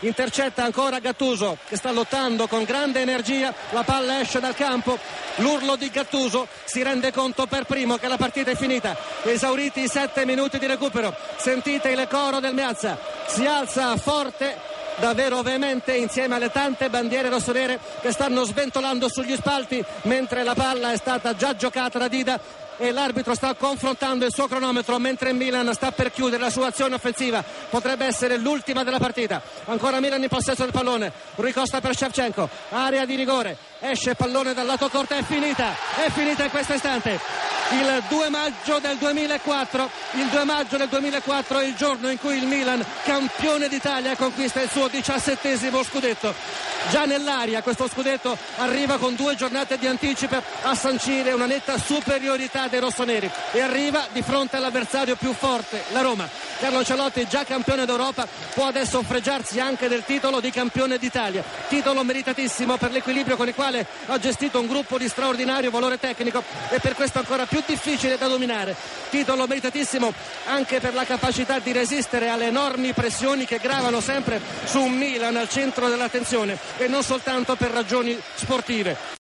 intercetta ancora Gattuso che sta lottando con grande energia. La palla esce dal campo. L'urlo di Gattuso si rende conto per primo che la partita è finita. Esauriti i sette minuti di recupero. Sentite il coro del Meazza. Si alza forte davvero veemente insieme alle tante bandiere rossonere che stanno sventolando sugli spalti mentre la palla è stata già giocata da Dida e l'arbitro sta confrontando il suo cronometro mentre Milan sta per chiudere la sua azione offensiva. Potrebbe essere l'ultima della partita. Ancora Milan in possesso del pallone. Ricosta per Shevchenko. Area di rigore. Esce pallone dal lato corto. È finita. È finita in questo istante. Il 2 maggio del 2004 il 2 maggio del 2004 è il giorno in cui il Milan campione d'Italia conquista il suo diciassettesimo scudetto. Già nell'aria questo scudetto arriva con due giornate di anticipo a sancire una netta superiorità dei rossoneri e arriva di fronte all'avversario più forte la Roma Carlo Ancelotti già campione d'Europa può adesso fregiarsi anche del titolo di campione d'Italia titolo meritatissimo per l'equilibrio con il quale ha gestito un gruppo di straordinario valore tecnico e per questo ancora più difficile da dominare titolo meritatissimo anche per la capacità di resistere alle enormi pressioni che gravano sempre su un Milan al centro dell'attenzione e non soltanto per ragioni sportive.